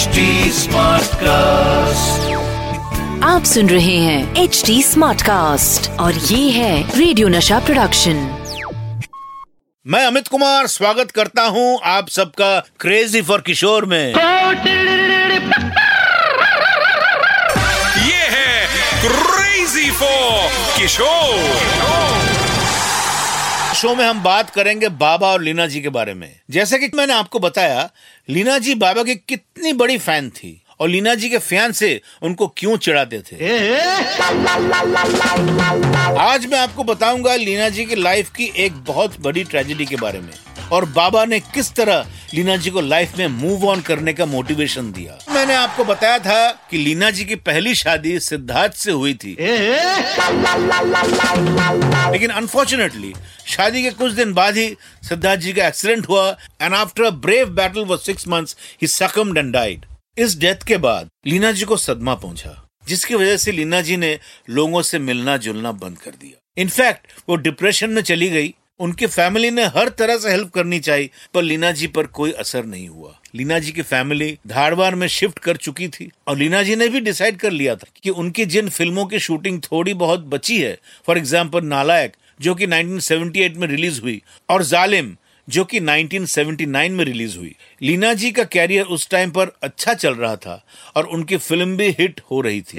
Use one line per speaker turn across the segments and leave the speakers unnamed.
HD cast
आप सुन रहे हैं एच डी स्मार्ट कास्ट और ये है रेडियो नशा प्रोडक्शन
मैं अमित कुमार स्वागत करता हूँ आप सबका क्रेजी फॉर किशोर में।
ये है क्रेजी फॉर किशोर
शो में हम बात करेंगे बाबा और लीना जी के बारे में। जैसे कि मैंने आपको बताया लीना जी बाबा की कितनी बड़ी फ़ैन थी और लीना जी के फ़ैन से उनको क्यों चिढ़ाते थे? आज मैं आपको बताऊँगा लीना जी की लाइफ की एक बहुत बड़ी ट्रेजेडी के बारे में और बाबा ने किस तरह लीना जी को लाइफ में मूव ऑन करने का मोटिवेशन दिया। मैंने आपको बताया था कि लीना जी की पहली शादी सिद्धार्थ से हुई थी। लेकिन अनफॉर्चुनेटली शादी के कुछ दिन बाद ही सिद्धार्थ जी का एक्सीडेंट हुआ and after a brave battle for six months he succumbed and died इस डेथ के बाद लीना जी को सदमा पहुँचा जिसकी वजह से लीना जी ने लोगों से मिलना जुलना बंद कर दिया। इनफैक्ट वो डिप्रेशन में चली गई। उनकी फैमिली ने हर तरह से हेल्प करनी चाहिए, पर लीना जी पर कोई असर नहीं हुआ। लीना जी की फैमिली धारवाड़ में शिफ्ट कर चुकी थी, और लीना जी ने भी डिसाइड कर लिया था कि उनकी जिन फ़िल्मों की शूटिंग थोड़ी बहुत बची है फॉर एग्ज़ाम्पल नालायक, जो कि 1978 में रिलीज़ हुई, और जालिम जो कि 1979 में रिलीज़ हुई। लीना जी का कैरियर उस टाइम पर अच्छा चल रहा था और उनकी फ़िल्म भी हिट हो रही थी।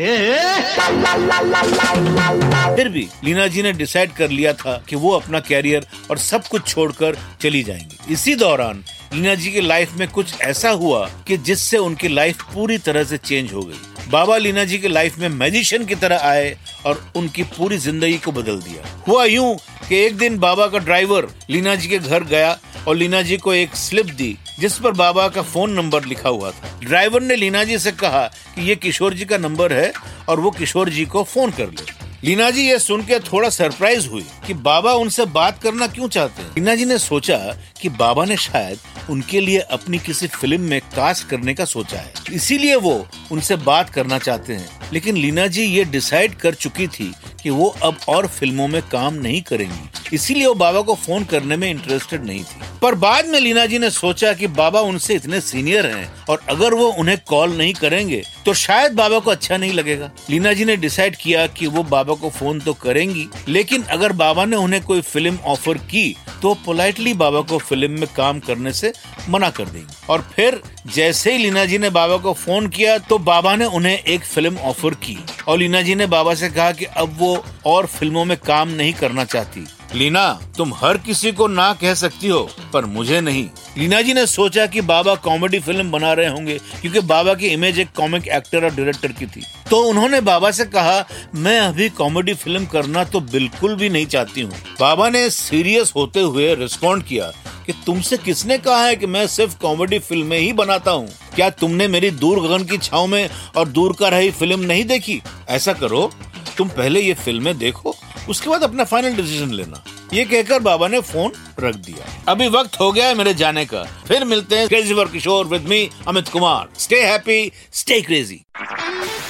फिर भी लीना जी ने डिसाइड कर लिया था कि वो अपना कैरियर और सब कुछ छोड़कर चली जाएँगी। इसी दौरान लीना जी की लाइफ में कुछ ऐसा हुआ कि जिससे उनकी लाइफ पूरी तरह से चेंज हो गई। बाबा लीना जी की लाइफ में मैजिशियन की तरह आए और उनकी पूरी ज़िंदगी को बदल दिया। हुआ यूँ कि एक दिन बाबा का ड्राइवर लीना जी के घर गया और लीना जी को एक स्लिप दी, जिस पर बाबा का फ़ोन नंबर लिखा हुआ था। ड्राइवर ने लीना जी से कहा कि ये किशोर जी का नंबर है और वो किशोर जी को फ़ोन कर ले। लीना जी ये सुन के थोड़ा सरप्राइज़ हुई कि बाबा उनसे बात करना क्यों चाहते हैं। लीना जी ने सोचा कि बाबा ने शायद उनके लिए अपनी किसी फ़िल्म में कास्ट करने का सोचा है। इसीलिए वो उनसे बात करना चाहते हैं। लेकिन लीना जी ये डिसाइड कर चुकी थी कि वो अब और फ़िल्मों में काम नहीं करेंगी। इसीलिए वो बाबा को फ़ोन करने में इंटरेस्टेड नहीं थी। पर बाद में लीना जी ने सोचा कि बाबा उनसे इतने सीनियर हैं और अगर वो उन्हें कॉल नहीं करेंगे तो शायद बाबा को अच्छा नहीं लगेगा। लीना जी ने डिसाइड किया कि वो बाबा को फ़ोन तो करेंगी, लेकिन अगर बाबा ने उन्हें कोई फ़िल्म ऑफ़र की तो पोलाइटली बाबा को फ़िल्म में काम करने से मना कर देंगी। और फिर जैसे ही लीना जी ने बाबा को फ़ोन किया तो बाबा ने उन्हें एक फ़िल्म ऑफ़र की। और लीना जी ने बाबा से कहा कि अब वो और फ़िल्मों में काम नहीं करना चाहती। लीना, तुम हर किसी को ना कह सकती हो, पर मुझे नहीं। लीना जी ने सोचा कि बाबा कॉमेडी फ़िल्म बना रहे होंगे, क्योंकि बाबा की इमेज एक कॉमिक एक्टर और डायरेक्टर की थी। तो उन्होंने बाबा से कहा, मैं अभी कॉमेडी फ़िल्म करना तो बिल्कुल भी नहीं चाहती हूँ। बाबा ने सीरियस होते हुए रिस्पॉन्ड किया कि, तुमसे किसने कहा है कि मैं सिर्फ़ कॉमेडी फ़िल्में ही बनाता हूँ? क्या तुमने मेरी दूर गगन की छाव में और दूर का रही फ़िल्म नहीं देखी? ऐसा करो, तुम पहले ये फ़िल्में देखो उसके बाद अपना फाइनल डिसीज़न लेना। ये कहकर बाबा ने फ़ोन रख दिया। अभी वक्त हो गया है मेरे जाने का। फिर मिलते हैं crazy for Kishore with me Amit Kumar stay happy stay crazy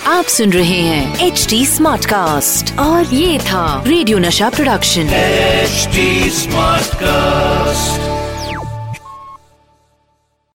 आप सुन रहे हैं एच डी स्मार्ट कास्ट और ये था रेडियो नशा प्रोडक्शन
एचडी स्मार्ट Smartcast.